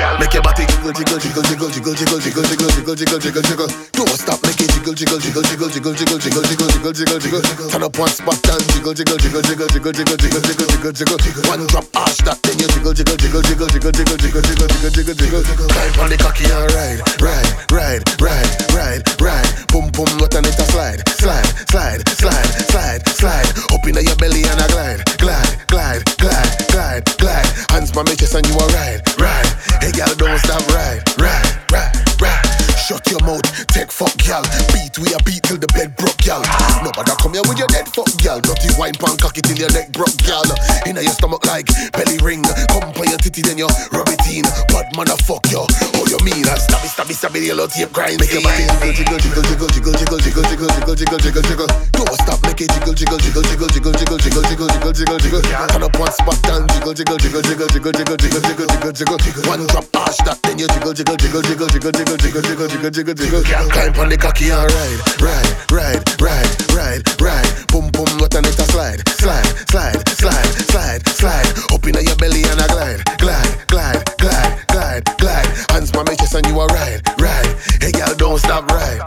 Make your body jiggle, jiggle, jiggle, jiggle, jiggle, jiggle, jiggle, jiggle, jiggle, jiggle, jiggle, jiggle. Don't stop, make it jiggle, jiggle, jiggle, jiggle, jiggle, jiggle, jiggle, jiggle, jiggle, jiggle, jiggle. Turn up one spot and jiggle, jiggle, jiggle, jiggle, jiggle, jiggle, jiggle, jiggle, jiggle, jiggle. One drop, ash that, then you jiggle, jiggle, jiggle, jiggle, jiggle, jiggle, jiggle, jiggle, jiggle, jiggle, jiggle. Climb on the cocky and ride, ride, ride, ride, ride, ride. Boom, boom, what and it a slide, slide, slide, slide, slide, slide. Up in your belly and a glide, glide, glide, glide, glide, glide. Hands by my chest and you a ride. Hey, girl, don't stop, ride, ride, ride, ride. Shut your mouth, take fuck, gal. Beat we a beat till the bed broke, gal. Nobody come here with your dead fuck, gal. Dirty wine pan cocky till your neck broke, gal. Inna your stomach like belly ring. Come for your titty, then you rub it in. Bad fuck you. Oh, you mean? I stab it, stab it, stab it, yellow tape grind. Make your body jiggle, jiggle, jiggle, jiggle, jiggle, jiggle, jiggle, jiggle, jiggle, jiggle, jiggle. Don't stop, make it jiggle, jiggle, jiggle, jiggle, jiggle. Turn up one spot and jiggle, jiggle, jiggle, jiggle, jiggle, jiggle, jiggle, jiggle, jiggle, jiggle. One drop, ash that, then you jiggle, jiggle, jiggle, jiggle, jiggle, jiggle, jiggle, jiggle, jiggle, jiggle, jiggle. Climb on the cocky and ride, ride, ride, ride, ride, ride. Boom, boom, what a slide, slide, slide, slide, slide, slide. Up inna your belly and a glide, glide, glide, glide, glide, glide. Hands by my chest and you a ride, ride. Hey girl, don't stop, ride,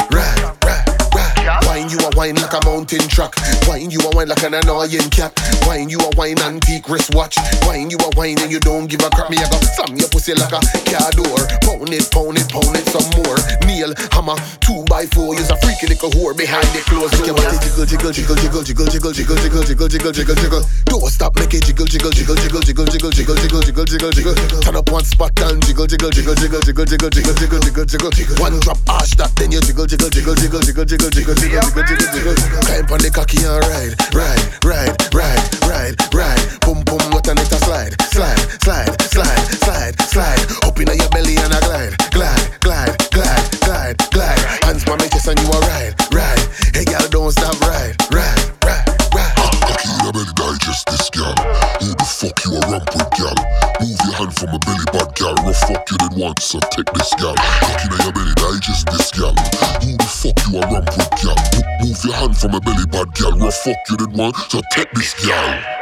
like a mountain truck. Wine you a wine like an annoying cat. Wine you a wine antique wristwatch. Wine you a wine and you don't give a crap. Me I got slam your pussy like a car door. Pound it, pound it, pound it some more. Nail hammer two by four. You's a freaky little whore behind the closed door. Jiggle, jiggle, jiggle, jiggle, jiggle, jiggle, jiggle, jiggle, jiggle, jiggle, jiggle, jiggle. Don't stop, make it jiggle, jiggle, jiggle, jiggle, jiggle, jiggle, jiggle, jiggle, jiggle, jiggle, jiggle. Turn up one spot and jiggle, jiggle, jiggle, jiggle, jiggle, jiggle, jiggle, jiggle, jiggle, jiggle. One drop, ash that, then you jiggle, jiggle, jiggle, jiggle, jiggle, jiggle, jiggle, jiggle, jiggle, jiggle, jiggle. Climb on the cocky and ride, ride, ride, ride, ride, ride. Boom, boom, what a slide, slide, slide, slide, slide, slide. Up inna your belly and a glide, glide, glide, glide, glide, glide. Hands by my chest and you a ride, ride. Hey girl, don't stop, ride, ride, ride, ride. In your belly, digest this gal. Who the fuck you a rump with, gal? Move your hand from a belly bad gal. Rough fuck you did once, so take this gal. Cocky in your belly, digest this gal. Who the fuck you a rump with, gal? Move your hand from a belly bad gal. Rough fuck you did once, so take this gal.